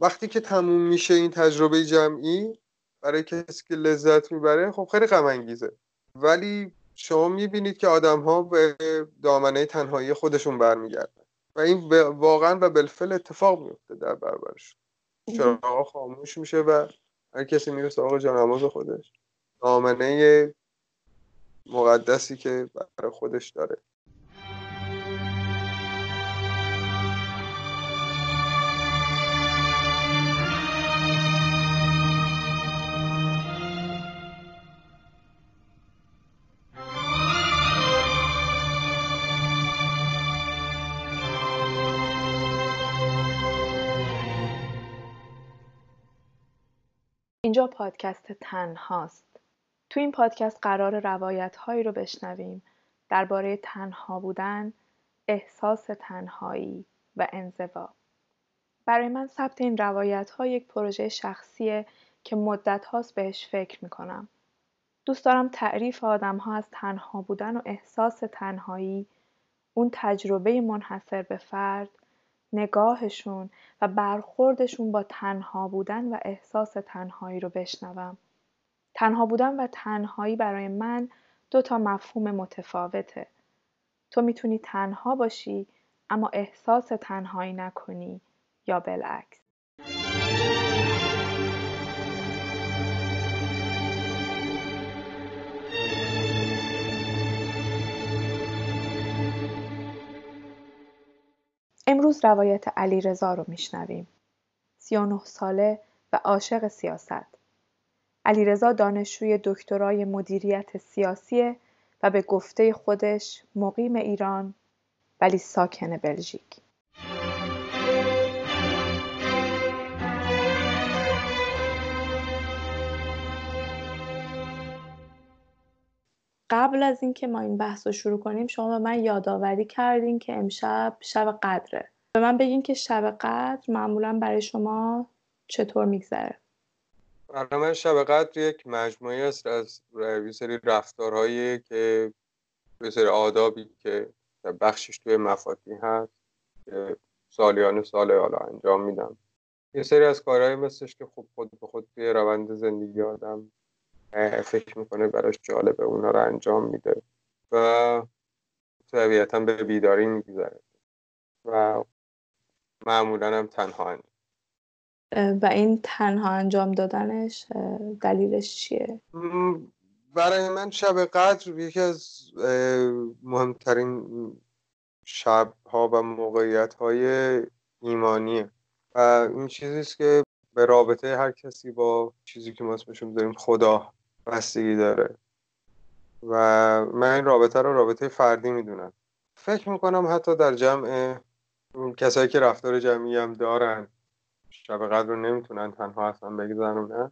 وقتی که تموم میشه این تجربه جمعی برای کسی که لذت می‌بره خب خیلی غم انگیزه ولی شما می‌بینید که آدم ها به دامنه تنهایی خودشون برمیگردن. و این واقعا و بالفعل اتفاق میفته در برابرش. چراغ خاموش میشه و هر کسی میره سراغ جانماز خودش. دامنه مقدسی که برای خودش داره. اینجا پادکست تنهاست. تو این پادکست قرار روایت هایی رو بشنویم درباره تنها بودن، احساس تنهایی و انزوا. برای من ثبت این روایت ها یک پروژه شخصیه که مدت هاست بهش فکر می‌کنم. دوست دارم تعریف آدم ها از تنها بودن و احساس تنهایی، اون تجربه منحصر به فرد، نگاهشون و برخوردشون با تنها بودن و احساس تنهایی رو بشنوم. تنها بودن و تنهایی برای من دو تا مفهوم متفاوته. تو می‌تونی تنها باشی اما احساس تنهایی نکنی یا بالعکس. امروز روایت علی رضا رو میشنویم. 39 ساله و عاشق سیاست. علیرضا دانشجوی دکترای مدیریت سیاسی و به گفته خودش مقیم ایران ولی ساکن بلژیک. قبل از اینکه ما این بحث رو شروع کنیم شما به من یادآوری کردین که امشب شب قدره. به من بگین که شب قدر معمولا برای شما چطور میگذره؟ برای من شب قدر یک مجموعی است از یه سری رفتارهایی که یه سری آدابی که بخشش توی مفاتی هست که سالیان سال حالا انجام میدم. یه سری از کارهایی مثلش که خب خود به خود توی روند زندگی آدم فکر می‌کنه براش جالبه اونا رو انجام میده و طبیعتا به بیداری میگذره و معمولا هم تنها و این تنها انجام دادنش دلیلش چیه؟ برای من شب قدر یکی از مهمترین شب ها و موقعیت های ایمانیه و این چیزیست که به رابطه هر کسی با چیزی که ما اسمشون داریم خدا بستگی داره. و من این رابطه رو رابطه فردی می‌دونم. فکر می‌کنم حتی در جمع کسایی که رفتار جمعی هم دارن شب قدر رو نمی‌تونن تنها اصلا بگذرونن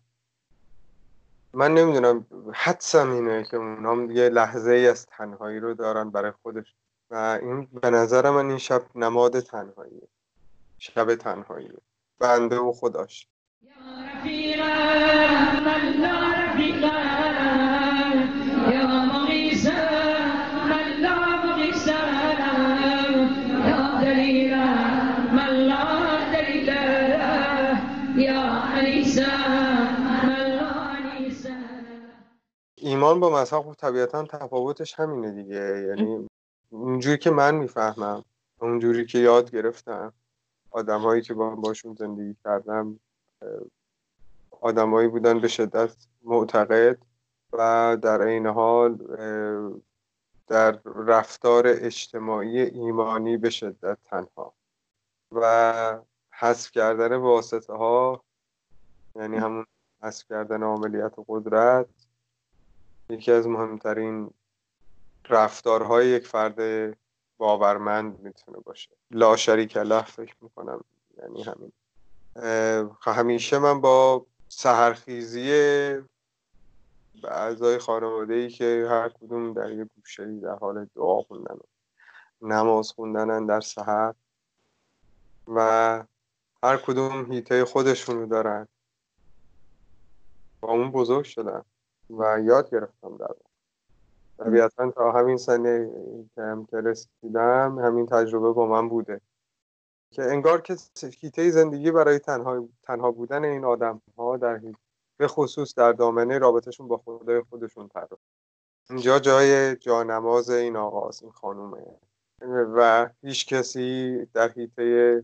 من نمی‌دونم حدسم اینه که اونا یه لحظه ای از تنهایی رو دارن برای خودش. و این به نظر من این شب نماد تنهاییه شب تنهاییه بنده و خداش. ایمان با مذهب خب طبیعتا تفاوتش همینه دیگه. یعنی اونجوری که من می‌فهمم اونجوری که یاد گرفتم آدمهایی که با باشون زندگی کردم آدمایی بودن به شدت معتقد و در این حال در رفتار اجتماعی ایمانی به شدت تنها و حذف کردن واسطه ها یعنی همون حذف کردن عملیات و قدرت یکی از مهمترین رفتارهای یک فرد باورمند می‌تونه باشه. لا شریک له فکر می‌کنم یعنی همین. همیشه من با سهرخیزی اعضای خانواده ای که هر کدوم در یک گوشه در حال دعا خوندن نماز خوندن در سحر و هر کدوم هیته خودشونو دارن. با اون بزرگ شدن و یاد گرفتم در طبیعتا تا همین سنه که هم رسیدم همین تجربه با من بوده. که انگار که هیته زندگی برای تنها, تنها بودن این آدم ها در به خصوص در دامنه رابطهشون با خدای خودشون پرداخت اینجا جای جانماز این آقاست این خانومه. و هیچ کسی در هیته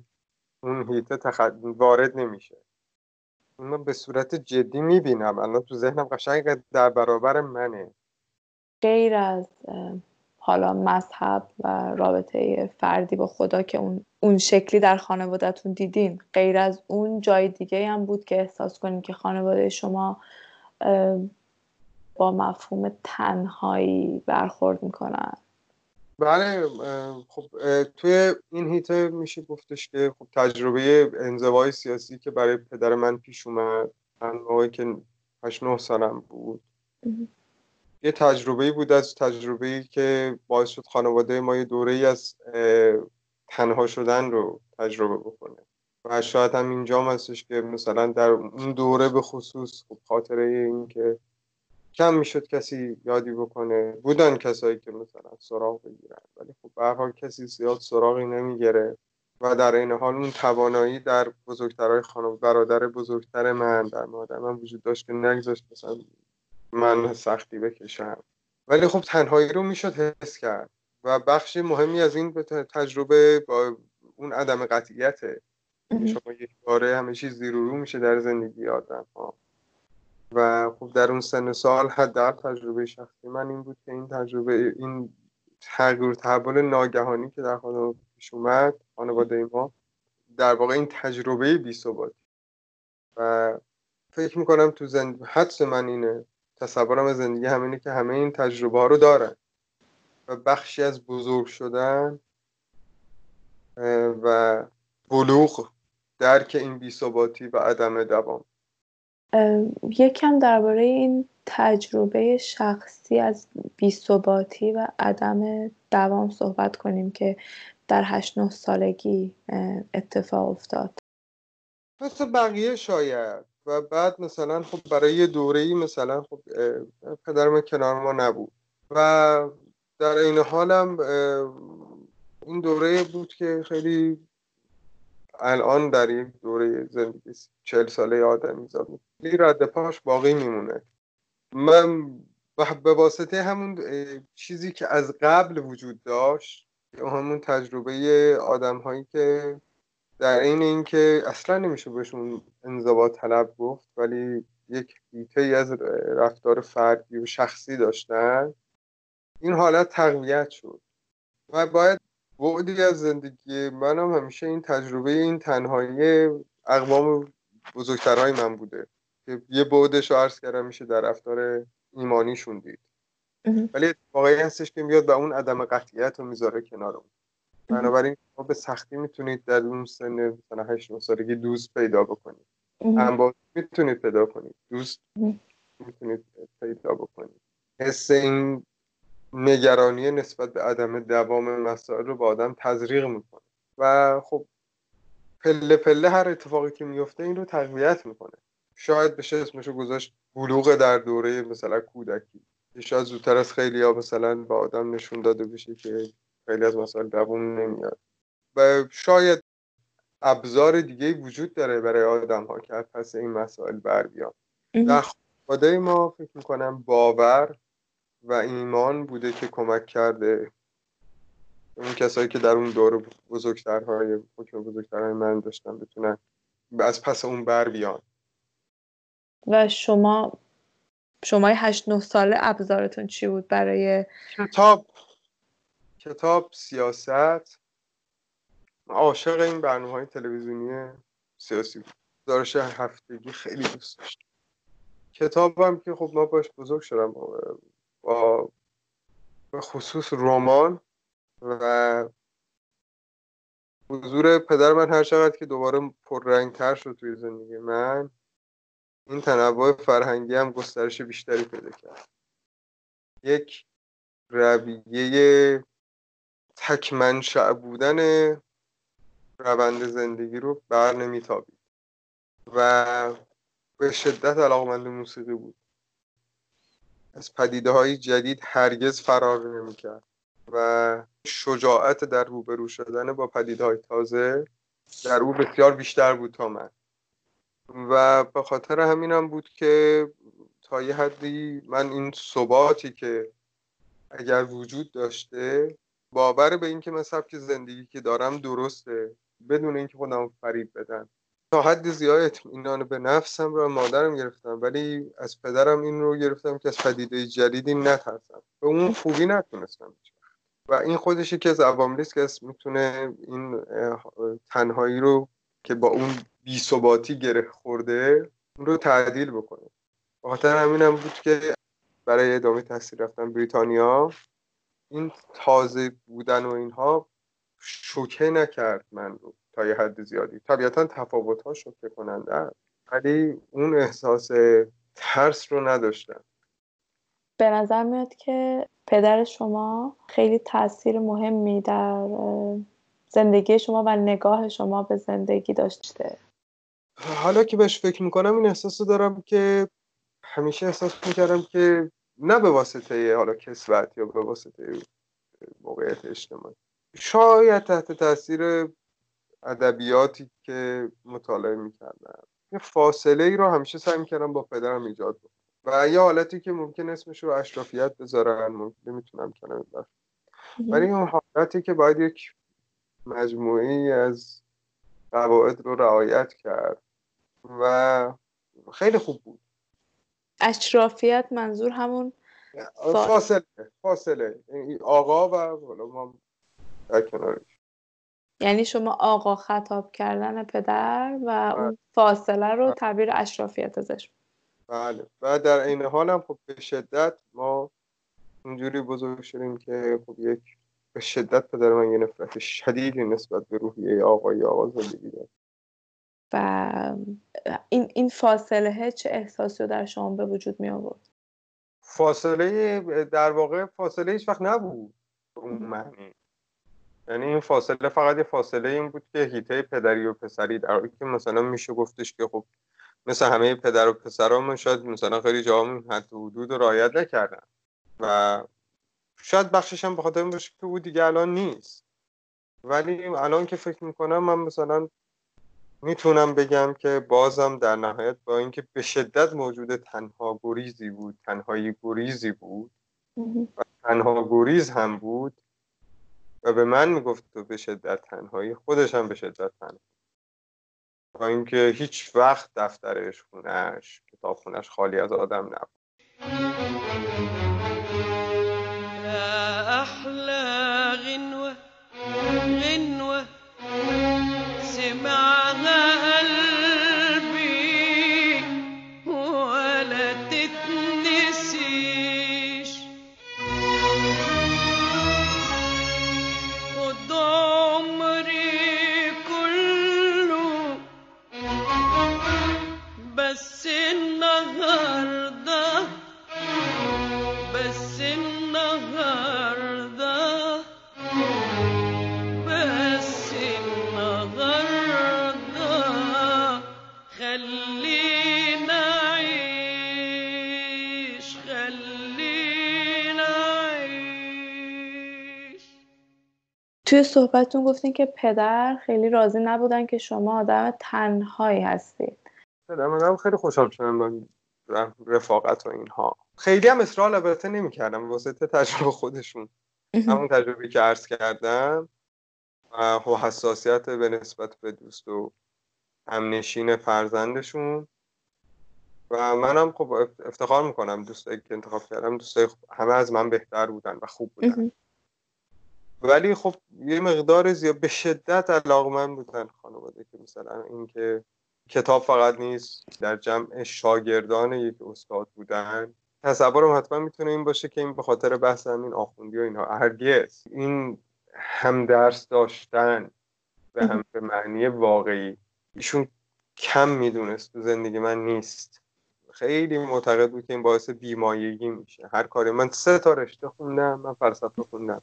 اون هیته تخد... وارد نمیشه. من به صورت جدی می‌بینم. الان تو ذهنم قشنگ در برابر منه. غیر از حالا مذهب و رابطه فردی با خدا که اون, اون شکلی در خانوادهتون دیدین. غیر از اون جای دیگه هم بود که احساس کنید که خانواده شما با مفهوم تنهایی برخورد می‌کنن. بله خب توی این هیته میشه گفتش که خب تجربه انزوای سیاسی که برای پدر من پیش اومد من موقعی که 8 9 سالم بود. یه تجربه بود از تجربه که باعث شد خانواده ما یه دوره ای از تنها شدن رو تجربه بکنه. و شاید هم اینجا هستش که مثلا در اون دوره به خصوص خب خاطره این که کم می‌شد کسی یادی بکنه. بودن کسایی که مثلا سراغ بگیرن ولی خب به کسی زیاد سراغی نمی‌گیره. و در این حال اون توانایی در بزرگترهای خانم برادر بزرگتر من در مادر من وجود داشت که نگذاشت مثلا من سختی بکشم. ولی خب تنهایی رو می‌شد حس کرد. و بخش مهمی از این تجربه با اون عدم قطعیته. شما یک باره همه چیز زیر رو میشه در زندگی آدم ها و خب در اون سن سال حداقل تجربه شخصی من این بود که این تجربه این تغییر تحول ناگهانی که در خانواده پیش اومد خانواده ما در واقع این تجربه بی و فکر می‌کنم تو زندگی حدس من اینه تصورم از زندگی همینه که همه این تجربه ها رو دارن و بخشی از بزرگ شدن و بلوغ درک این بیثباتی و عدم دوام. یکم درباره این تجربه شخصی از بیثباتی و عدم دوام صحبت کنیم که در هشت نه سالگی اتفاق افتاد. مثل بقیه شاید. و بعد مثلا خب برای دوره ای مثلا خب پدر من کنار ما نبود. و در این حالم این دوره بود که خیلی الان در این دوره زندگی چل ساله آدمی زاد خیلی رد پاش باقی میمونه. من به واسطه همون چیزی که از قبل وجود داشت همون تجربه آدم هایی که در این اینکه اصلا نمیشه بهشون انضباط طلب گفت ولی یک هیته از رفتار فردی و شخصی داشتن. این حالت تقویت شد. و باید بعدی از زندگی منم همیشه این تجربه این تنهایی اقوام بزرگترهای من بوده که یه بعدش رو عرض کردم میشه در رفتار ایمانیشون دید. ولی واقعی هستش که میاد و اون عدم قطعیت رو می‌ذاره کنارمون بنابراین شما به سختی می‌تونید در اون سن مثلا 8 سالگی دوست پیدا بکنید. با می‌تونید پیدا کنید. دوست می‌تونید پیدا بکنید. حس این نگرانی نسبت به عدم دوام مسائل رو با آدم تزریق می‌کنه. و خب پله پله هر اتفاقی که میفته این رو تقویت می‌کنه. شاید بشه اسمشو گذاشت بلوغ در دوره مثلا کودکی. شاید زودتر از خیلی ها مثلا با آدم نشون داده بشه که خیلی از مسائل دوام نمیاد. و شاید ابزار دیگه وجود داره برای آدم ها که پس این مسائل بر بیان در خانواده ما فکر می‌کنم باور و ایمان بوده که کمک کرده اون کسایی که در اون دور بزرگترهای حکم بزرگترهای من داشتن بتونن از پس اون بر بیان. و شما شما هشت نه ساله ابزارتون چی بود برای کتاب کتاب سیاست. عاشق این برنامه های تلویزیونی سیاسی دارش هفتگی خیلی دوست داشت. کتابم که خب ما باش بزرگ شدم با به خصوص رمان و حضور پدر من هر چقدر که دوباره پررنگ تر شد توی زندگی من این تنوع فرهنگی هم گسترش بیشتری پیدا کرد. یک رویه تکمنشع بودن روند زندگی رو بر نمیتابید. و به شدت علاقمند موسیقی بود. از پدیده های جدید هرگز فرار نمی‌کرد. و شجاعت در روبرو شدن با پدیده های تازه در او بسیار بیشتر بود تا من. و به خاطر همینم بود که تا یه حدی من این ثباتی که اگر وجود داشته باور به اینکه من سبک زندگی که دارم درسته بدون اینکه خودم فریب بدم. تا حد زیاد اطمینان به نفسم رو مادرم گرفتم ولی از پدرم این رو گرفتم که از پدیده جدیدی نترسم. به اون خوبی نتونستم و این خودشی که از عواملی که می‌تونه این تنهایی رو که با اون بیثباتی گره خورده اون رو تعدیل بکنه. بخاطر همینم بود که برای ادامه تحصیل رفتن بریتانیا. این تازه بودن و اینها شوکه نکرد من رو تا یه حد زیادی. طبیعتا تفاوت ها شوکه کننده ولی اون احساس ترس رو نداشتم. به نظر میاد که پدر شما خیلی تاثیر مهمی در زندگی شما و نگاه شما به زندگی داشته. حالا که بهش فکر می‌کنم این احساس دارم که همیشه احساس می‌کردم که نه به واسطه حالا کسوت یا به واسطه موقعیت اجتماعی. شاید تحت تاثیر ادبیاتی که مطالعه می‌کردم. یه فاصله ای رو همیشه سعی می‌کردم با پدرم ایجاد کنم. و یه حالتی که ممکن اسمش رو اشرافیت بذارن ممکن می‌تونم کنم ولی اون حالتی که باید یک مجموعی از قواعد رو رعایت کرد و خیلی خوب بود. اشرافیت منظور همون فاصله فاصله. آقا و حالا ما کنارش. یعنی شما آقا خطاب کردن پدر و اون بله. فاصله رو بله. تعبیر اشرافیت ازش. بله. و در این حال هم خب به شدت ما اونجوری بزرگ شدیم که خب یک به شدت پدر من یه نفرت شدیدی نسبت به روحیه آقای آقا زندگی داشت و این, این فاصله چه احساسی رو در شما به وجود می آورد فاصله در واقع فاصله هیچ وقت نبود معنی. یعنی این فاصله فقط یه فاصله این بود که هیته پدری و پسری در حالی که مثلا میشه گفتش که خب مثل همه پدر و پسرامون شاید مثلا خیلی جاها حد و حدود رو رعایت نکردن. و شاید بخشش هم به خاطر این باشه که او دیگه الان نیست. ولی الان که فکر می‌کنم من مثلا می‌تونم بگم که بازم در نهایت با اینکه به شدت موجود تنها گریزی بود تنهایی گریزی بود و تنها گریز هم بود و به من می‌گفت تو به شدت تنهایی خودش هم به شدت تنهایی با اینکه هیچ وقت دفترش خونش کتاب خونش خالی از آدم نبود. توی صحبتتون گفتین که پدر خیلی راضی نبودن که شما آدم تنهایی هستید. من خیلی خوشحال شدم با رفاقت و اینها. خیلی هم اصرار البته نمی‌کردم واسه تجربه خودشون. همون تجربه که عرض کردم و حساسیت به نسبت به دوست و همنشین فرزندشون. و منم خب افتخار می‌کنم دوستایی که انتخاب کردم دوستایی همه از من بهتر بودن و خوب بودن. ولی خب یه مقدار زیاد به شدت علاقمند بودن خانواده که مثلا اینکه کتاب فقط نیست در جمع شاگردان یک استاد بودن. تصورم حتما می‌تونه این باشه که این به خاطر بحث همین آخوندی و اینها هرگز این هم درس داشتن به هم به معنی واقعی ایشون کم می‌دونست تو زندگی من نیست. خیلی معتقد بود که این باعث بیمایگی میشه. هر کاری من سه تا رشته خوندم من فلسفه خوندم.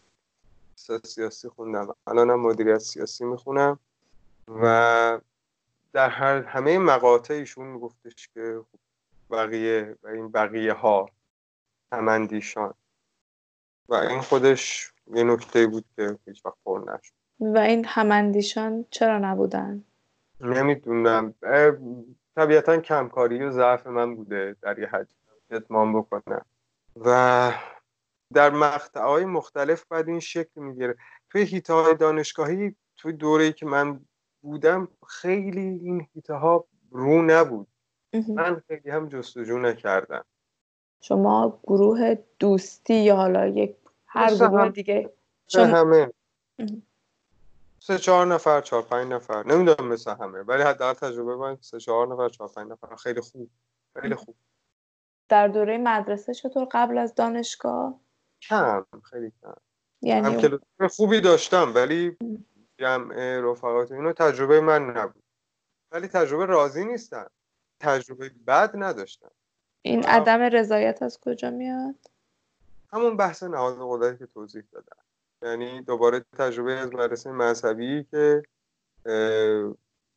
سیاسی خوندم. الانم مدیریت سیاسی می‌خونم و در هر همه مقاطع ایشون میگفتش که بقیه و این بقیه ها همندیشان و این خودش یه نکته بود که هیچ وقت پر نشد. و این هماندیشان چرا نبودن؟ نمی‌دونم. طبیعتا کمکاری و ضعف من بوده در یه حد. اتمام بکنم. و در مقطعهای مختلف باید این شکل می‌گیره. توی هیته های دانشگاهی توی دوره که من بودم خیلی این هیته ها رو نبود. من خیلی هم جستجو نکردم. شما گروه دوستی یا حالا یک هر گروه دیگه؟ شما... همه. سه چهار نفر چهار پنج نفر. نمی‌دونم مثل همه ولی حداقل تجربه من سه چهار نفر چهار پنج نفر. خیلی خوب خیلی خوب. در دوره مدرسه چطور قبل از دانشگاه؟ کم خیلی کم. یعنی هم کلاس خوبی داشتم ولی جمع رفقات اینو تجربه من نبود. ولی تجربه راضی نیستم. تجربه بد نداشتم. این عدم رضایت از کجا میاد؟ همون بحث نهاد قدرتی که توضیح دادم. یعنی دوباره تجربه از مدرسه مذهبی که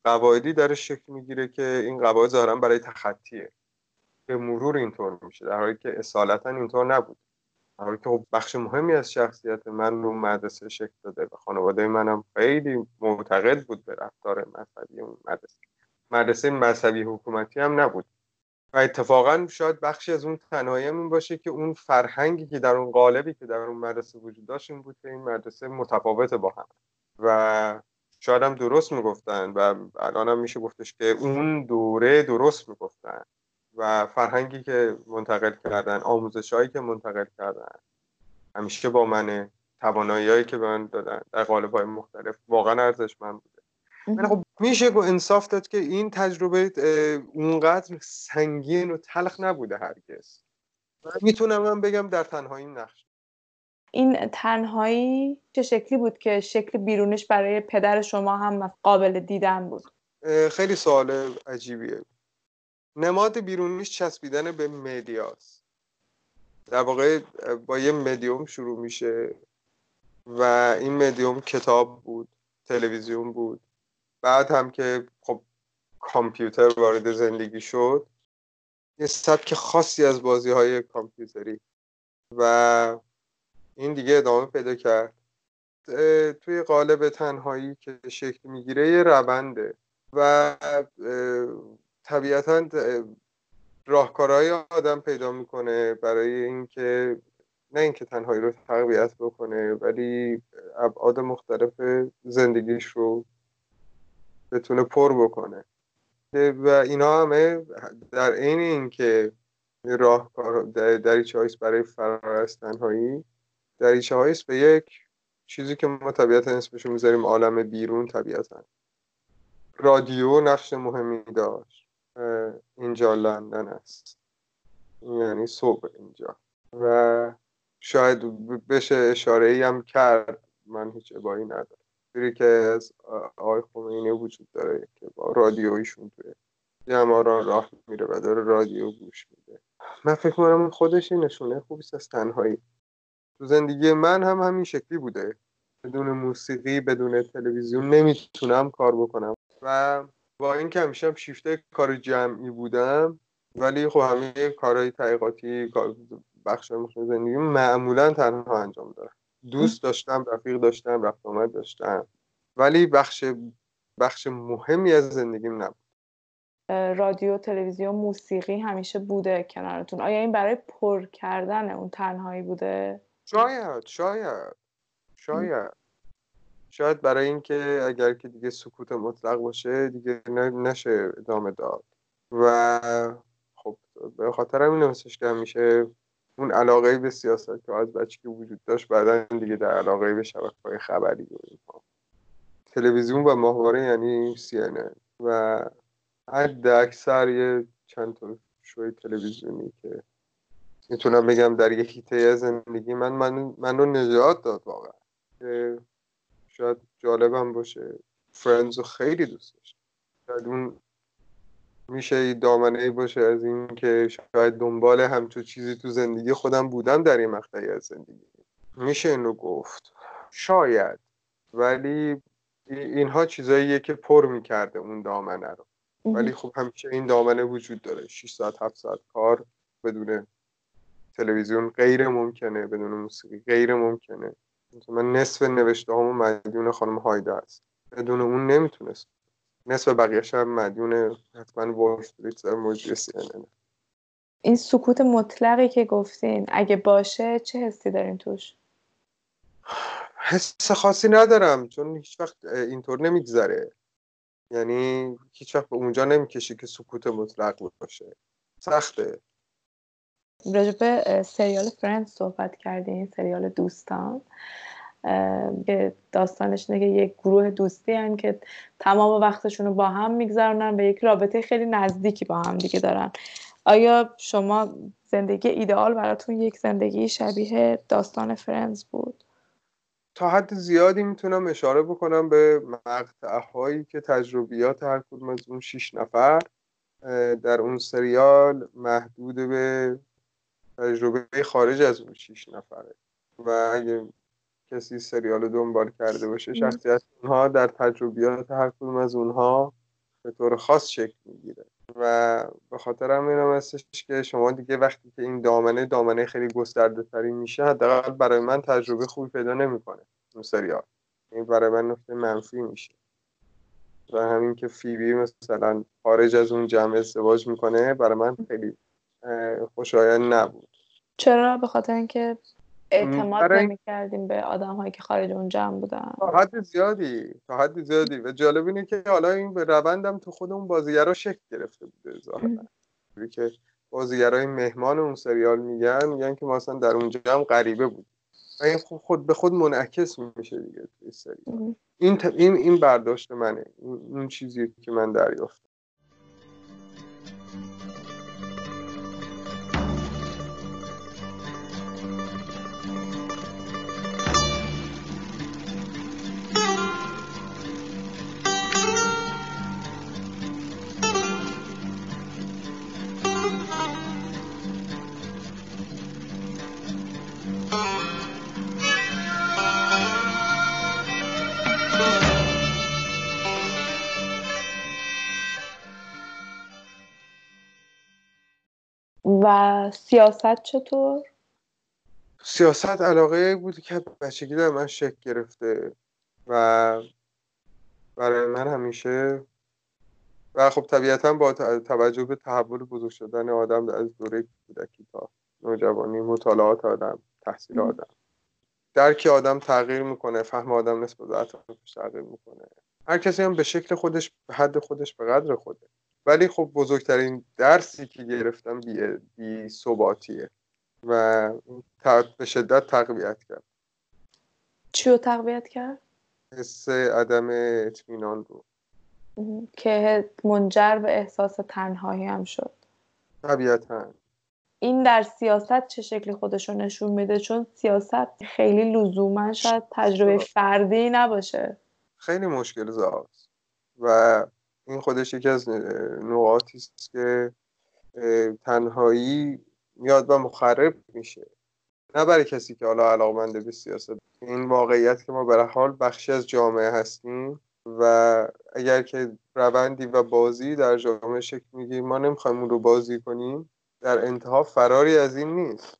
قواعدی درش شکل می‌گیره که این قواعد ظاهرا برای تخطیه. به مرور اینطور میشه. در حالی که اصالتا اینطور نبود. در حالی که خب بخش مهمی از شخصیت من رو مدرسه شکل داده و خانواده منم خیلی معتقد بود به رفتار مذهبی اون مدرسه. مدرسه مذهبی حکومتی هم نبود. و اتفاقا شاید بخشی از اون تنهایی این باشه که اون فرهنگی که در اون قالبی که در اون مدرسه وجود داشت این بود که این مدرسه متفاوته با هم. و شاید هم درست می‌گفتن و الان هم میشه گفتش که اون دوره درست می‌گفتن. و فرهنگی که منتقل کردن آموزش هایی که منتقل کردن. همیشه با من توانایی که به من دادن در قالب های مختلف. واقعا ارزشمند بوده. ولی خب میشه با انصاف داد که این تجربه اونقدر سنگین و تلخ نبوده هرگز. می‌تونم من بگم در تنهایی نقش. این تنهایی چه شکلی بود که شکل بیرونش برای پدر شما هم قابل دیدن بود؟ خیلی سوال عجیبیه. نماد بیرونیش چسبیدن به مدیاست. در واقع با یه مدیوم شروع میشه و این مدیوم کتاب بود تلویزیون بود. بعد هم که خب کامپیوتر وارد زندگی شد یه سبک خاصی از بازی های کامپیوتری و این دیگه ادامه پیدا کرد. توی قالب تنهایی که شکل می‌گیره یه رونده و طبیعتا راهکارهای آدم پیدا می‌کنه برای اینکه نه اینکه تنهایی رو تقویت بکنه ولی ابعاد مختلف زندگیش رو بتونه پر بکنه. و اینا همه در عین اینکه راهکار دریچه هاییست برای فرار از تنهایی دریچه هاییست به یک چیزی که ما طبیعتا اسمشو می‌ذاریم عالم بیرون طبیعتا. رادیو نقش مهمی داشت. اینجا لندن است. یعنی صبح اینجا. و شاید بشه اشاره ای هم کرد. من هیچ ابایی ندارم. فکری که از آقای خمینی وجود داره که با رادیویشون توی جمع را راه میره و داره رادیو گوش میده. من فکر کنم خودش نشونه خوبی از تنهایی. تو زندگی من هم همین شکلی بوده. بدون موسیقی بدون تلویزیون نمی‌تونم کار بکنم. و با این که همیشه هم شیفته کار جمعی بودم ولی خب همه کارهای تحقیقاتی بخش زندگی معمولا تنها انجام دارم دوست داشتم رفیق داشتم رفت آمد داشتم. ولی بخش بخش مهمی از زندگیم نبود. رادیو تلویزیون موسیقی همیشه بوده کنارتون. آیا این برای پر کردن اون تنهایی بوده؟ شاید شاید. شاید. شاید برای اینکه اگر که دیگه سکوت مطلق باشه دیگه نشه ادامه داد. و خب به خاطر همین هستش که همیشه اون علاقه به سیاست که از بچگی وجود داشت بعدا دیگه در علاقه به شبکه های خبری و تلویزیون و ماهواره یعنی سی و حد اکثر یه چند تا شوی تلویزیونی که می‌تونم بگم در یه هیته زندگی من من, من رو نجات داد واقعا. شاید جالبم باشه. فرندز رو خیلی دوست داشت شاید اون میشه دامنه باشه از این که شاید دنبال همچون چیزی تو زندگی خودم بودم در این مقطعی از زندگی. میشه اینو گفت. شاید. ولی اینها چیزاییه که پر می‌کرده اون دامنه رو. ولی خب همیشه این دامنه وجود داره. 6 ساعت 7 ساعت کار بدون تلویزیون غیر ممکنه بدون موسیقی غیر ممکنه. من نصف نوشته همون مدیون خانم هایده است. بدون اون نمی‌تونست. نصف بقیهش هم مدیون حتما وال استریت موجی این سکوت مطلقی که گفتین اگه باشه چه حسی دارین توش؟ حس خاصی ندارم چون هیچ وقت اینطور نمیگذره. یعنی هیچ وقت به اونجا نمی‌کشی که سکوت مطلق باشه. سخته. راجب سریال فرند صحبت کردین سریال دوستان که داستانش که یک گروه دوستی هن که تمام وقتشون رو با هم میگذرونن و یک رابطه خیلی نزدیکی با هم دیگه دارن آیا شما زندگی ایدئال براتون یک زندگی شبیه داستان فرندز بود؟ تا حد زیادی می‌تونم اشاره بکنم به مقطع که تجربیات هر کدوم از اون شیش نفر در اون سریال محدود به تجربه خارج از اون شیش نفره. و اگه کسی سریال دنبال کرده باشه شخصیت اونها در تجربیات هر کدوم از اونها به طور خاص شکل می‌گیره. و به خاطر هم اینم هستش که شما دیگه وقتی که این دامنه دامنه خیلی گسترده تری میشه حداقل برای من تجربه خوبی پیدا نمی‌کنه اون سریال. این برای من نقطه منفی میشه. و همین که فیبی مثلا خارج از اون جمع ازدواج می‌کنه برای من خیلی خوشایند نبود. چرا؟ به خاطر اینکه اعتماد نمی کردیم به آدم هایی که خارج اون جمع بودن. تا حد زیادی تا حد زیادی. و جالب اینه که حالا این به روندم تو خود اون بازیگرا شکل گرفته بوده ظاهرا. که بازیگرای مهمان اون سریال میگن میگن که ما اصلا در اون جمع غریبه بود و این خود به خود منعکس میشه دیگه توی سریال. این این این برداشت منه. این چیزی که من دریافتم. و سیاست چطور؟ سیاست علاقه بودی که بچگی در من شکل گرفته و برای من همیشه و خب طبیعتا با توجه به تحول بزرگ شدن آدم از دوره کودکی تا نوجوانی مطالعات آدم تحصیل آدم. درک آدم تغییر می‌کنه فهم آدم نسبت به اطرافش تغییر می‌کنه. هر کسی هم به شکل خودش به حد خودش به قدر خوده ولی خب بزرگترین درسی که گرفتم بی, بی ثباتیه و به شدت تقویت کرد. چی رو تقویت کرد؟ حس عدم اطمینان رو. که منجر به احساس تنهایی هم شد. طبیعتا. این در سیاست چه شکلی خودش رو نشون میده؟ چون سیاست خیلی لزوما شاید تجربه فردی نباشه. خیلی مشکل زاست. و این خودش یکی از نقاطی است که تنهایی میاد و مخرب میشه. نه برای کسی که حالا علاقمنده به سیاست این واقعیت که ما به حال بخشی از جامعه هستیم و اگر که روندی و بازی در جامعه شکل می‌گیریم ما نمی‌خوایم اون رو بازی کنیم. در انتها فراری از این نیست.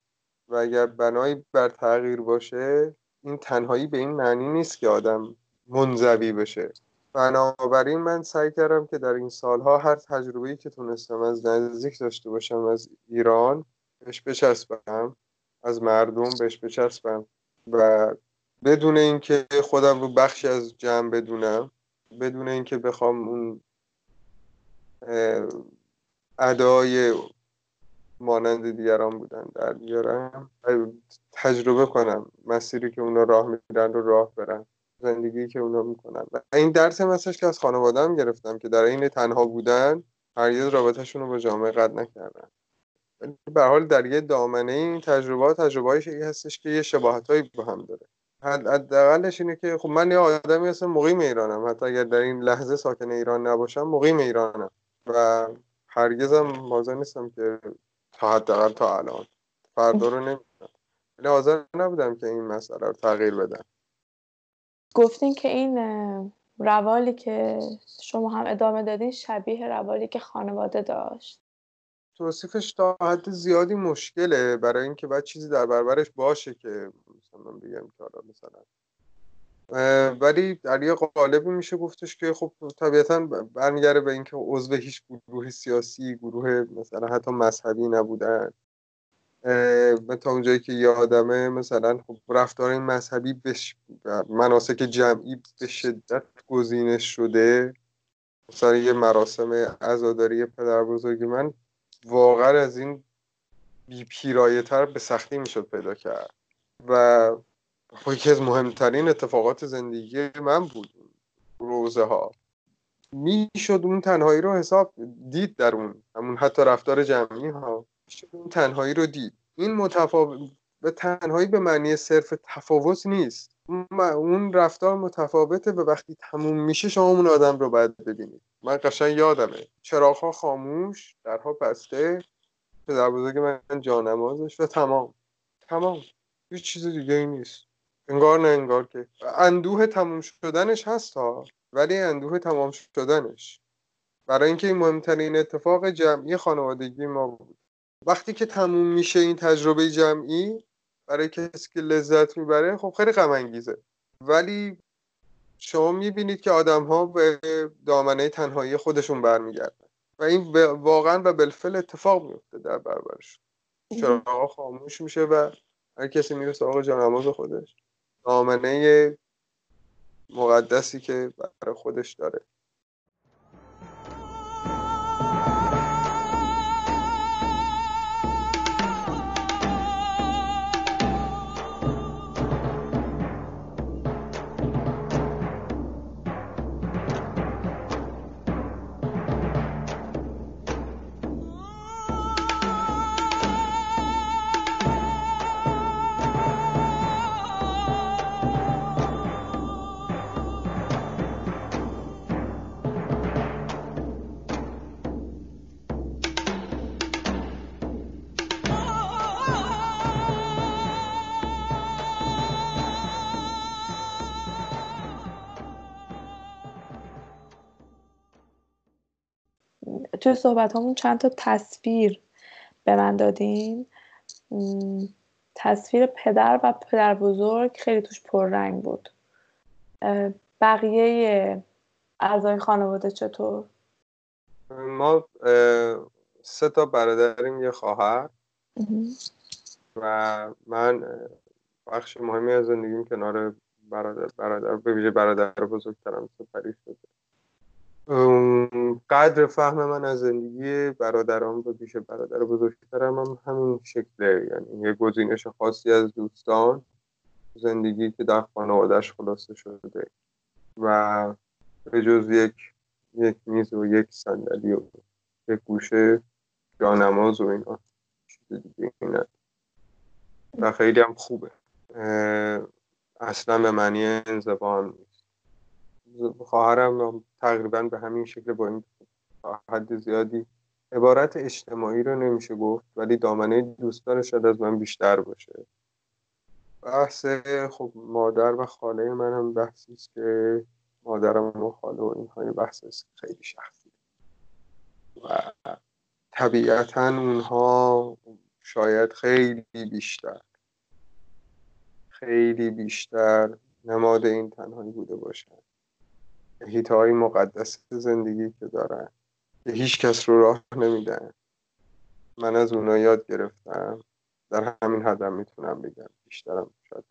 و اگر بنایی بر تغییر باشه این تنهایی به این معنی نیست که آدم منزوی بشه. بنابراین من سعی کردم که در این سالها هر تجربه‌ای که تونستم از نزدیک داشته باشم از ایران بهش بچسبم از مردم بهش بچسبم و بدون اینکه خودم رو بخشی از جمع بدونم بدون اینکه بخوام اون ادای مانند دیگران بودن در بیارم تجربه کنم مسیری که اونا راه میرن رو راه برم زندگی که اونا می‌کنن. و این درس هم که از خانواده هم گرفتم که در این تنها بودن هرگز رابطهشون رو با جامعه قد نکردن. به حال در یه دامنه این تجربه تجربه هستش که یه شباهت هایی با هم داره. حداقلش اینه که خب من یه آدمی هستم مقیم ایرانم. حتی اگر در این لحظه ساکن ایران نباشم مقیم ایرانم. و هرگزم حاضر نیستم که تا حداقل تا الان. فردا رو نمی‌دونم. ولی حاضر نبودم که این مسئله رو تغییر بدم. گفتین که این روالی که شما هم ادامه دادین شبیه روالی که خانواده داشت. توصیفش تا حد زیادی مشکله. برای اینکه باید چیزی در برابرش باشه که مثلا بگم که مثلا. ولی در یه قالبی میشه گفتش که خب طبیعتا برمیگره به اینکه عضو هیچ گروه سیاسی گروه مثلا حتی مذهبی نبودن. تا اونجایی که یادمه مثلا خب رفتار مذهبی به مناسک جمعی به شدت گزینش شده. مثلا یه مراسم عزاداری پدر بزرگی من واقعا از این بی پیرایه تر به سختی می‌شد پیدا کرد. و خب یکی از مهمترین اتفاقات زندگی من بود روزه ها می‌شد اون تنهایی رو حساب دید در اون همون حتی رفتار جمعی ها اون تنهایی رو دید. این متفاوت به تنهایی به معنی صرف تفاوت نیست. اون رفتار متفاوته و وقتی تموم میشه شما اون آدم رو باید ببینید. من قشنگ یادمه. ها خاموش درها بسته. پدر بزرگ من جانمازش و تمام. تمام. هیچ چیز دیگه ای نیست. انگار نه انگار که. اندوه تموم شدنش هست ها ولی اندوه تمام شدنش. برای اینکه این مهمترین اتفاق جمعی خانوادگی ما بود. وقتی که تموم میشه این تجربه جمعی برای کسی که لذت می‌بره خب خیلی غم انگیزه. ولی شما می‌بینید که آدم ها به دامنه تنهایی خودشون برمیگردن. و این واقعا و بالفعل اتفاق میفته در برابرش. چراغ خاموش میشه و هر کسی میره سراغ جانماز خودش. دامنه مقدسی که برای خودش داره. توی صحبت همون چند تا تصویر به من دادین. تصویر پدر و پدر بزرگ خیلی توش پررنگ بود. بقیه اعضای خانواده چطور؟ ما سه تا برادریم یه خواهر. و من بخش مهمی از زندگیم کنار برادر برادر به ویژه برادر بزرگترم سپری شده قدر فهم من از زندگی برادران و پیش برادر بزرگترم هم همین شکله. یعنی یه گزینش خاصی از دوستان زندگی که در خانوادهش خلاصه شده و به جز یک یک میز و یک صندلی و یک گوشه جانماز و اینا. چیز دیگه اینا و خیلی هم خوبه. اصلا به معنی انزبا نیست خواهرم تقریبا به همین شکل با این حد زیادی عبارت اجتماعی رو نمیشه گفت ولی دامنه دوستان شاید از من بیشتر باشه. بحث خب مادر و خاله من هم بحثی است که مادرم و خاله و اینها بحث خیلی شخصی. و طبیعتا اونها شاید خیلی بیشتر خیلی بیشتر نماد این تنهایی بوده باشند هیته های مقدس زندگی که دارن. که هیچ کس رو راه نمیدن. من از اونا یاد گرفتم. در همین حدم می‌تونم بگم. بیشترم شاید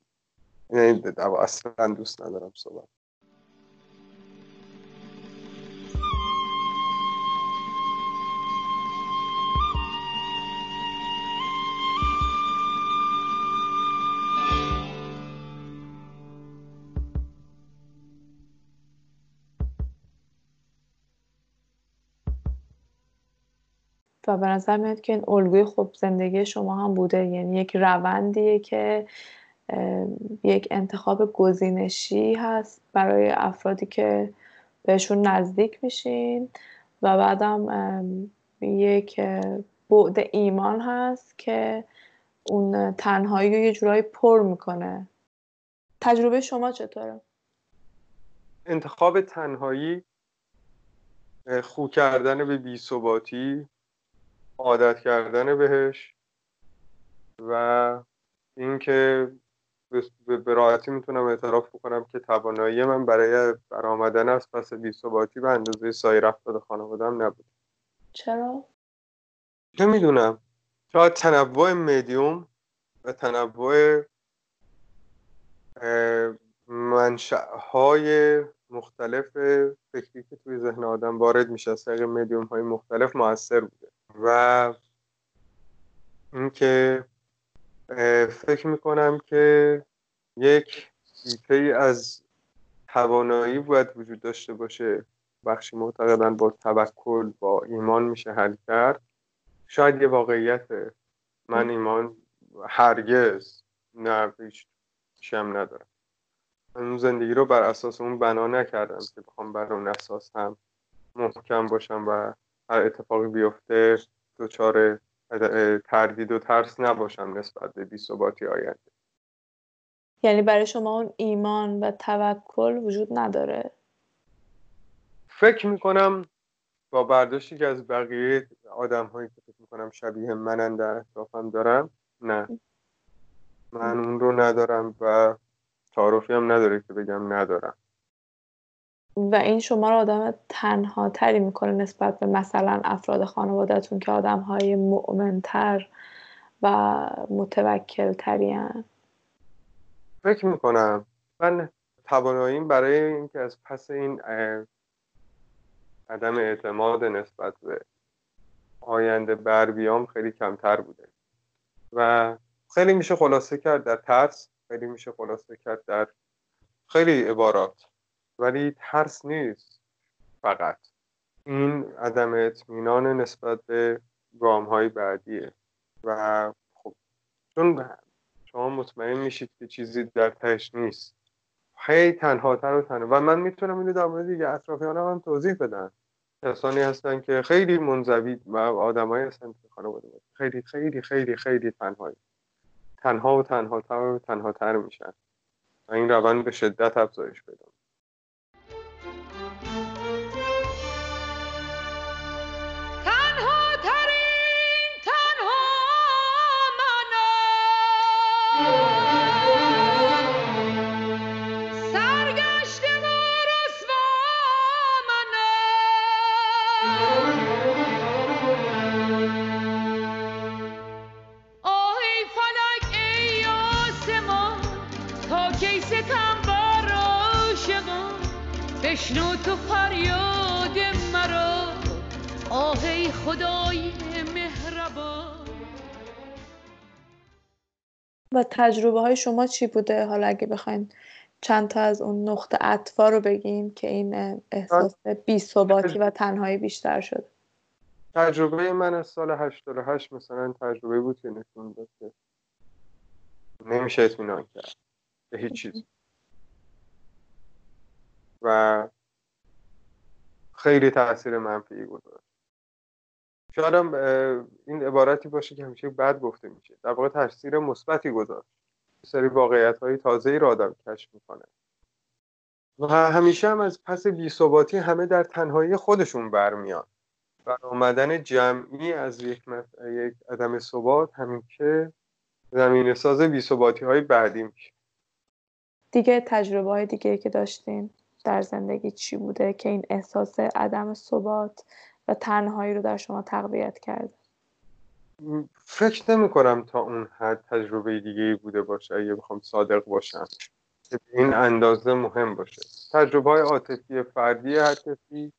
یعنی اصلا دوست ندارم صحبت و به نظر میاد که این الگوی خوب زندگی شما هم بوده یعنی یک روندیه که یک انتخاب گزینشی هست برای افرادی که بهشون نزدیک میشین و بعدم یک بعد ایمان هست که اون تنهایی رو یه جورایی پر می‌کنه تجربه شما چطوره؟ انتخاب تنهایی خو کردن به بیثباتی عادت کردن بهش و اینکه به راحتی می‌تونم اعتراف بکنم که توانایی من برای برآمدن از پس بیثباتی به اندازه سایر افراد خانوادم نبود. چرا؟ نمی‌دونم شاید تنوع مدیوم و تنوع های مختلف فکری که توی ذهن آدم وارد میشه از طریق مدیوم های مختلف موثر بوده. و اینکه فکر می‌کنم که یک دیپه ای از توانایی باید وجود داشته باشه بخشی معتقدن با توکل با ایمان میشه حل کرد. شاید یه واقعیت من ایمان هرگز نه هیچ هم ندارم. من اون زندگی رو بر اساس اون بنا نکردم که بخوام بر اون اساس هم محکم باشم و هر اتفاقی بیفته دچار تردید و ترس نباشم نسبت به بیثباتی آینده. یعنی برای شما اون ایمان و توکل وجود نداره؟ فکر می‌کنم با برداشتی که از بقیه آدم هایی که فکر می‌کنم شبیه منن در اطرافم دارم نه. من اون رو ندارم و تعارفی هم نداره که بگم ندارم. و این شما رو آدم تنها تری می‌کنه نسبت به مثلا افراد خانوادهتون که آدم های مؤمنتر و متوکل تری فکر می‌کنم. من تواناییم برای اینکه از پس این عدم اعتماد نسبت به آینده بر بیام خیلی کمتر بوده. و خیلی میشه خلاصه کرد در ترس خیلی میشه خلاصه کرد در خیلی عبارات. ولی ترس نیست فقط. این عدم اطمینان نسبت به گام های بعدیه. و خب چون شما مطمئن میشید که چیزی در تهش نیست. خیلی تنهاتر و تنها. و من می‌تونم اینو در مورد دیگه اطرافیانم هم توضیح بدم. کسانی هستن که خیلی منزوی و آدمایی هستن که خانواده خیلی خیلی خیلی خیلی تنهایی. تنها و تنها تر و تنها تر میشن. و این روند به شدت افزایش پیدا بشنو تو فریاد مرا. آهی خدای مهربان. و تجربه های شما چی بوده؟ حالا اگه بخواین چند تا از اون نقطه اطفا رو بگین که این احساس بی ثباتی و تنهایی بیشتر شده. تجربه من از سال 88 مثلا تجربه بود که نشون داد که نمیشه اطمینان کرد به هیچ چیز. و خیلی تاثیر منفی گذاشت. شاید این عبارتی باشه که همیشه بد گفته میشه. در واقع تاثیر مثبتی گذاشت. سری واقعیت های تازه ای را آدم کشف می‌کنه. و همیشه هم از پس بیثباتی همه در تنهایی خودشون برمیان. و آمدن جمعی از یک, یک عدم ثبات همیشه زمین ساز بیثباتی های بعدی میشه. دیگه تجربه های دیگه که داشتین؟ در زندگی چی بوده که این احساس عدم ثبات و تنهایی رو در شما تقویت کرده؟ فکر نمی کنم تا اون حد تجربه دیگه بوده باشه اگه بخوام صادق باشم که این اندازه مهم باشه. تجربه های عاطفی فردی هر کسی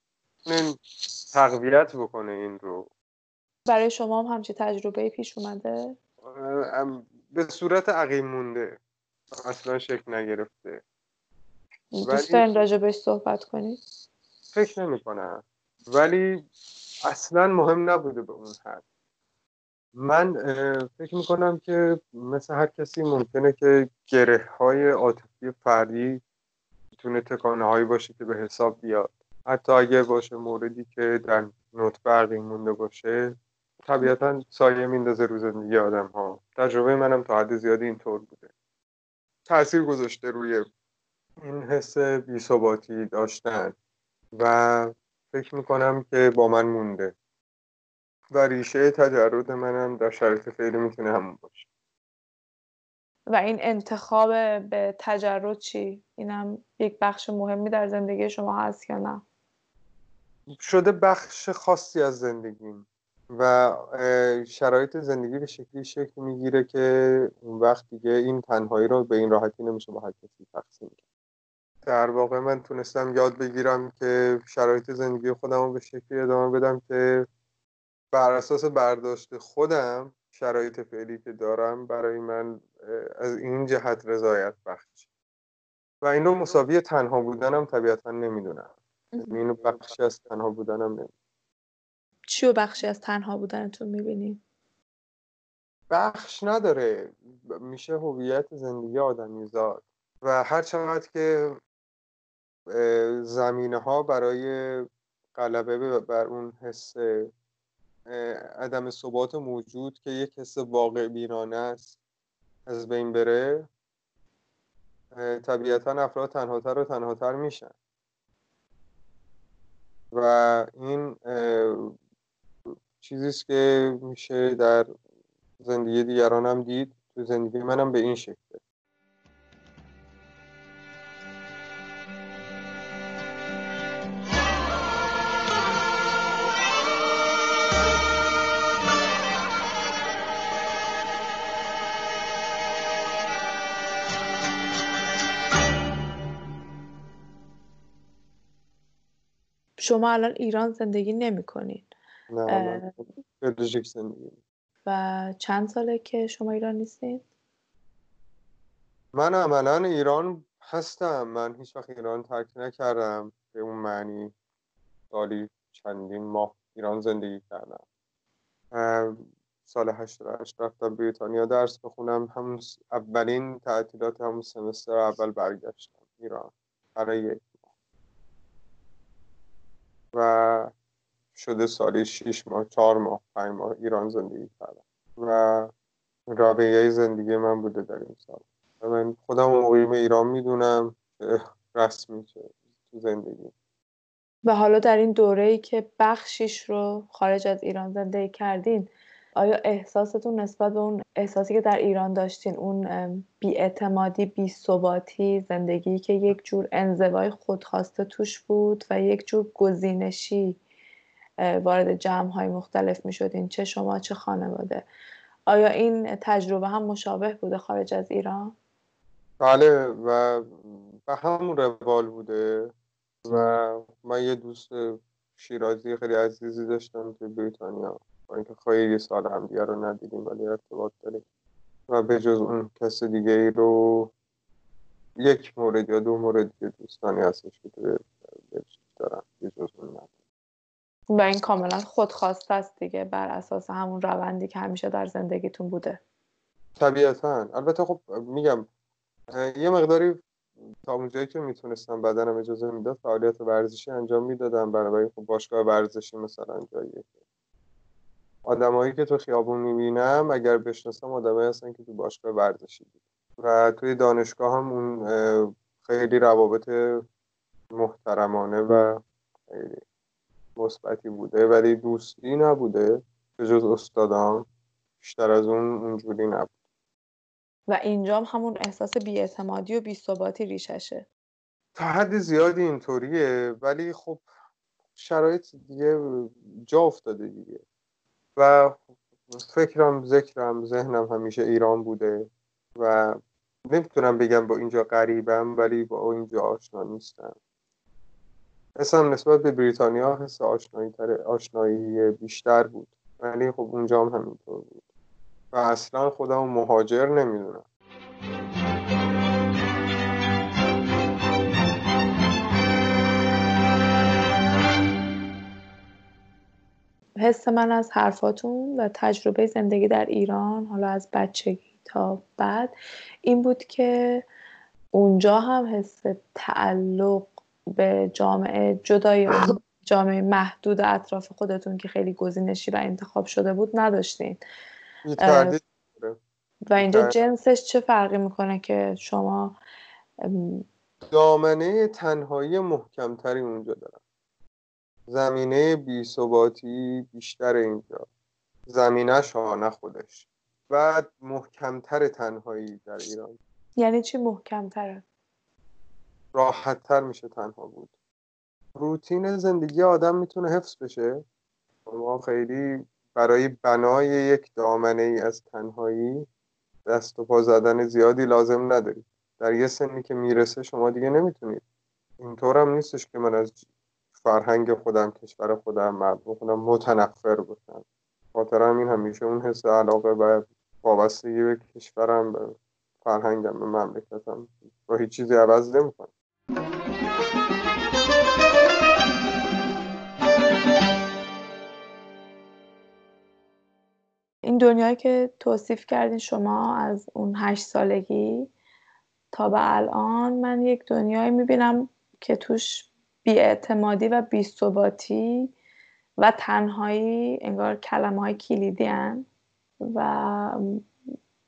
تقویت بکنه این رو. برای شما هم همچی تجربه پیش اومده؟ به صورت عقیم مونده. اصلا شکل نگرفته. دوست دارین راجع بهش صحبت کنید؟ فکر نمی کنم ولی اصلا مهم نبوده به اون حد. من فکر می‌کنم که مثل هر کسی ممکنه که گره های عاطفی فردی می‌تونه تکانه هایی باشه که به حساب بیاد. حتی اگه باشه موردی که در نوت برقی مونده باشه طبیعتا سایه میندازه رو زندگی آدم ها تجربه منم تا حد زیادی اینطور بوده. تاثیر گذاشته روی این حس بیثباتی داشتن و فکر می‌کنم که با من مونده و ریشه تجرد منم در شرایط فعلی می‌تونه همون باشه و این انتخاب به تجرد چی؟ اینم یک بخش مهمی در زندگی شما هست یا نه؟ شده بخش خاصی از زندگیم و شرایط زندگی به شکلی شکل می‌گیره که اون وقت دیگه این تنهایی رو به این راحتی نمیشه با هر کسی تقسیم کرد در واقع من تونستم یاد بگیرم که شرایط زندگی خودم رو به شکلی ادامه بدم که بر اساس برداشت خودم شرایط فعلی که دارم برای من از این جهت رضایت بخش. و این رو مساوی تنها بودنم طبیعتا نمی‌دونم. اینو بخشی از تنها بودنم نمی‌دونم. چی و بخشی از تنها بودنتون می‌بینید؟ بخش نداره. میشه هویت زندگی آدمی زاد. و هر چقدر که زمینه ها برای غلبه بر اون حس عدم ثبات موجود که یک حس واقع بینانه است از بین بره طبیعتا افراد تنهاتر و تنهاتر میشن. و این چیزیست که میشه در زندگی دیگرانم دید تو زندگی منم به این شکل. شما الان ایران زندگی نمی کنین نه بلژیک زندگی و چند ساله که شما ایران نیستین؟ من عملا ایران هستم. من هیچ وقت ایران ترک نکردم. به اون معنی سالی چندین ماه ایران زندگی کردم. سال 88 رفتم بریتانیا درس بخونم. همون اولین تعطیلات همون سمستر اول برگشتم ایران. برای و شده سالی شیش ماه چهار ماه پنج ماه ایران زندگی کردم. و رابطه زندگی من بوده در این سال. من خودم مقیم ایران می‌دونم رسمی که تو زندگی. و حالا در این دوره ای که بخشیش رو خارج از ایران زندگی کردین آیا احساستون نسبت به اون احساسی که در ایران داشتین اون بیاعتمادی بیثباتی زندگی که یک جور انزوای خودخواسته توش بود و یک جور گزینشی وارد جمع های مختلف می شدین چه شما چه خانواده؟ آیا این تجربه هم مشابه بوده خارج از ایران؟ بله و به همون روال بوده. و من یه دوست شیرازی خیلی عزیزی داشتم توی بریتانیا. با اینکه خیلی سال همدیگه رو ندیدیم ولی ارتباط داریم. و به جز اون کس دیگه ای رو یک مورد یا دو مورد که دوستانی هستش که توی دارم به جز اون ندارم و این کاملا خودخواسته است دیگه بر اساس همون روندی که همیشه در زندگیتون بوده. طبیعتا. البته خب میگم یه مقداری تا اونجایی که می‌تونستم بدنم اجازه می‌داد فعالیت ورزشی انجام می‌دادم. برای خب باشگاه ورزشی مثلا جاییه آدمایی که تو خیابون می‌بینم اگر بشناسم آدمایی هستن که تو باشگاه ورزشی بود. و توی دانشگاه هم اون خیلی روابط محترمانه و خیلی مثبتی بوده ولی دوستی نبوده. به جز استادان بیشتر از اون اونجوری نبود. و اینجام همون احساس بیاعتمادی و بیثباتی ریششه تا حد زیادی اینطوریه ولی خب شرایط دیگه جا افتاده دیگه. و فکرم ذکرم ذهنم همیشه ایران بوده و نمی‌تونم بگم با اینجا غریبم ولی با اینجا آشنا نیستم. اصلا نسبت به بریتانیا حس آشنایی, آشنایی بیشتر بود. ولی خب اونجا هم همینطور بود. و اصلا خودم مهاجر نمی‌دونم. حس من از حرفاتون و تجربه زندگی در ایران حالا از بچگی تا بعد این بود که اونجا هم حس تعلق به جامعه جدای جامعه محدود اطراف خودتون که خیلی گزینشی و انتخاب شده بود نداشتین. و اینجا جنسش چه فرقی می‌کنه که شما دامنه تنهایی محکمتری اونجا دارم. زمینه بیثباتی بیشتر اینجا. زمینش ها نه خودش. و محکمتر تنهایی در ایران. یعنی چی محکمتره؟ راحتتر میشه تنها بود. روتین زندگی آدم می‌تونه حفظ بشه. ما خیلی برای بنای یک دامنه ای از تنهایی دست و پا زدن زیادی لازم ندارید در یه سنی که می‌رسه شما دیگه نمی‌تونید. اینطور هم نیستش که من از فرهنگ خودم کشور خودم مردم خودم متنفر باشم خاطر همین همیشه اون حس علاقه و وابستگی به کشورم به فرهنگم به مملکتم. با هیچ چیزی عوض نمی‌کنم. این دنیایی که توصیف کردین شما از اون هشت سالگی تا به الان من یک دنیایی می‌بینم که توش بیاعتمادی و بیثباتی و تنهایی انگار کلمه های کلیدی هن و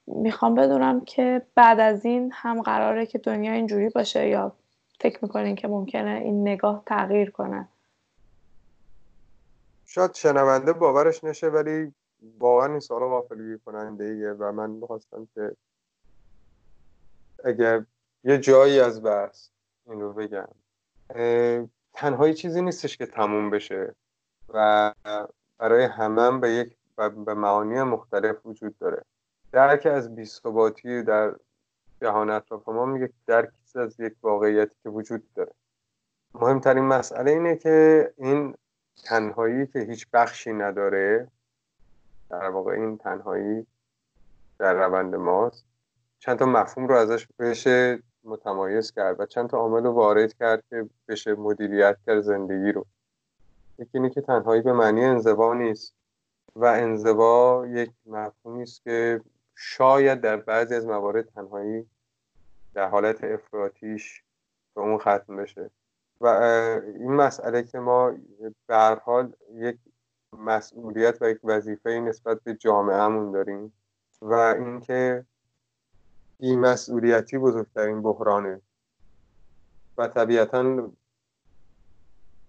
می‌خوام بدونم که بعد از این هم قراره که دنیا اینجوری باشه یا فکر می‌کنین که ممکنه این نگاه تغییر کنه؟ شاید شنونده باورش نشه ولی واقعا این سوال غافلگیر کننده ایه و من می‌خواستم که اگر یه جایی از بحث این رو بگم. تنهایی چیزی نیستش که تموم بشه و برای همه به یک به معانی مختلف وجود داره. درک از بیثباتی در جهان اطراف ما میگه درک از یک واقعیتی که وجود داره. مهمترین مسئله اینه که این تنهایی که هیچ بخشی نداره در واقع این تنهایی در روند ماست چند تا مفهوم رو ازش بشه متمایز کرد و چند تا عامل رو وارد کرد که بشه مدیریت کرد زندگی رو. یکی اینه که تنهایی به معنی انزوا نیست و انزوا یک مفهومی است که شاید در بعضی از موارد تنهایی در حالت افراتیش به اون ختم بشه. و این مسئله که ما به هر حال یک مسئولیت و یک وظیفه نسبت به جامعهمون داریم و اینکه این مسئولیتی بزرگترین بحرانه. و طبیعتا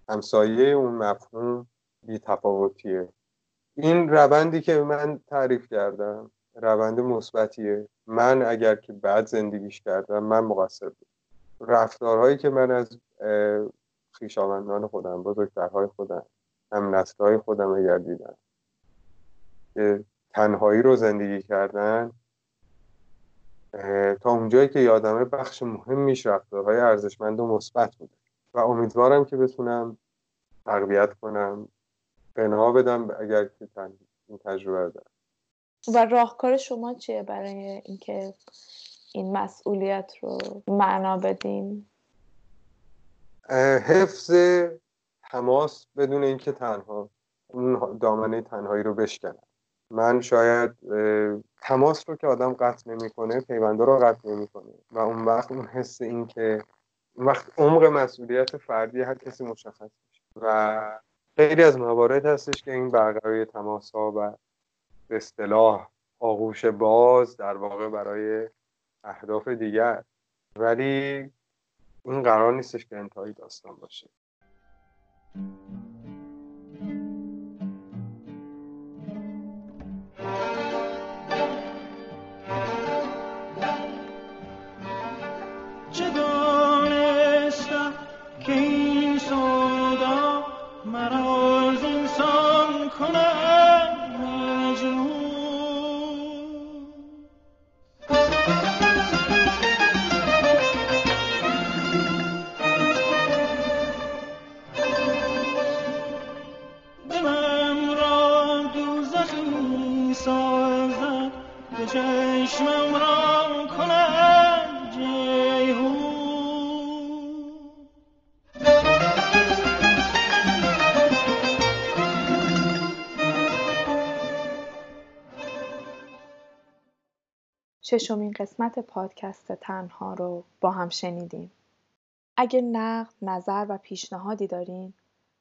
همسایه اون مفهوم بی تفاوتیه این روندی که من تعریف کردم روند مثبتیه. من اگر که بعد زندگیش کردم من مقصر بود. رفتارهایی که من از خیشاوندان خودم بزرگترهای خودم هم نسلهای خودم اگر دیدم که تنهایی رو زندگی کردن تا اونجایی که یادمه بخش مهمیش رفتارهای ارزشمند و مثبت بوده. و امیدوارم که بتونم تقویت کنم بنا بدم اگر که این تجربه دارم. و راهکار شما چیه برای اینکه این مسئولیت رو معنا بدین؟ حفظ تماس بدون اینکه تنها اون دامنه تنهایی رو بشکنم. من شاید تماس رو که آدم قطع نمی‌کنه پیونده رو قطع نمی‌کنه. و اون وقت اون حس این که وقت عمق مسئولیت فردی هر کسی مشخص میشه. و خیلی از موارد هستش که این برقراری تماس ها و به اصطلاح آغوش باز در واقع برای اهداف دیگر. ولی این قرار نیستش که انتهایی داستان باشه. ششمین قسمت پادکست تنها رو با هم شنیدیم. اگه نقد، نظر و پیشنهادی دارین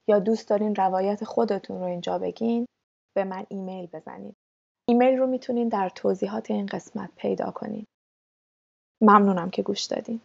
یا دوست دارین روایت خودتون رو اینجا بگین به من ایمیل بزنید. ایمیل رو می‌تونین در توضیحات این قسمت پیدا کنین. ممنونم که گوش دادین.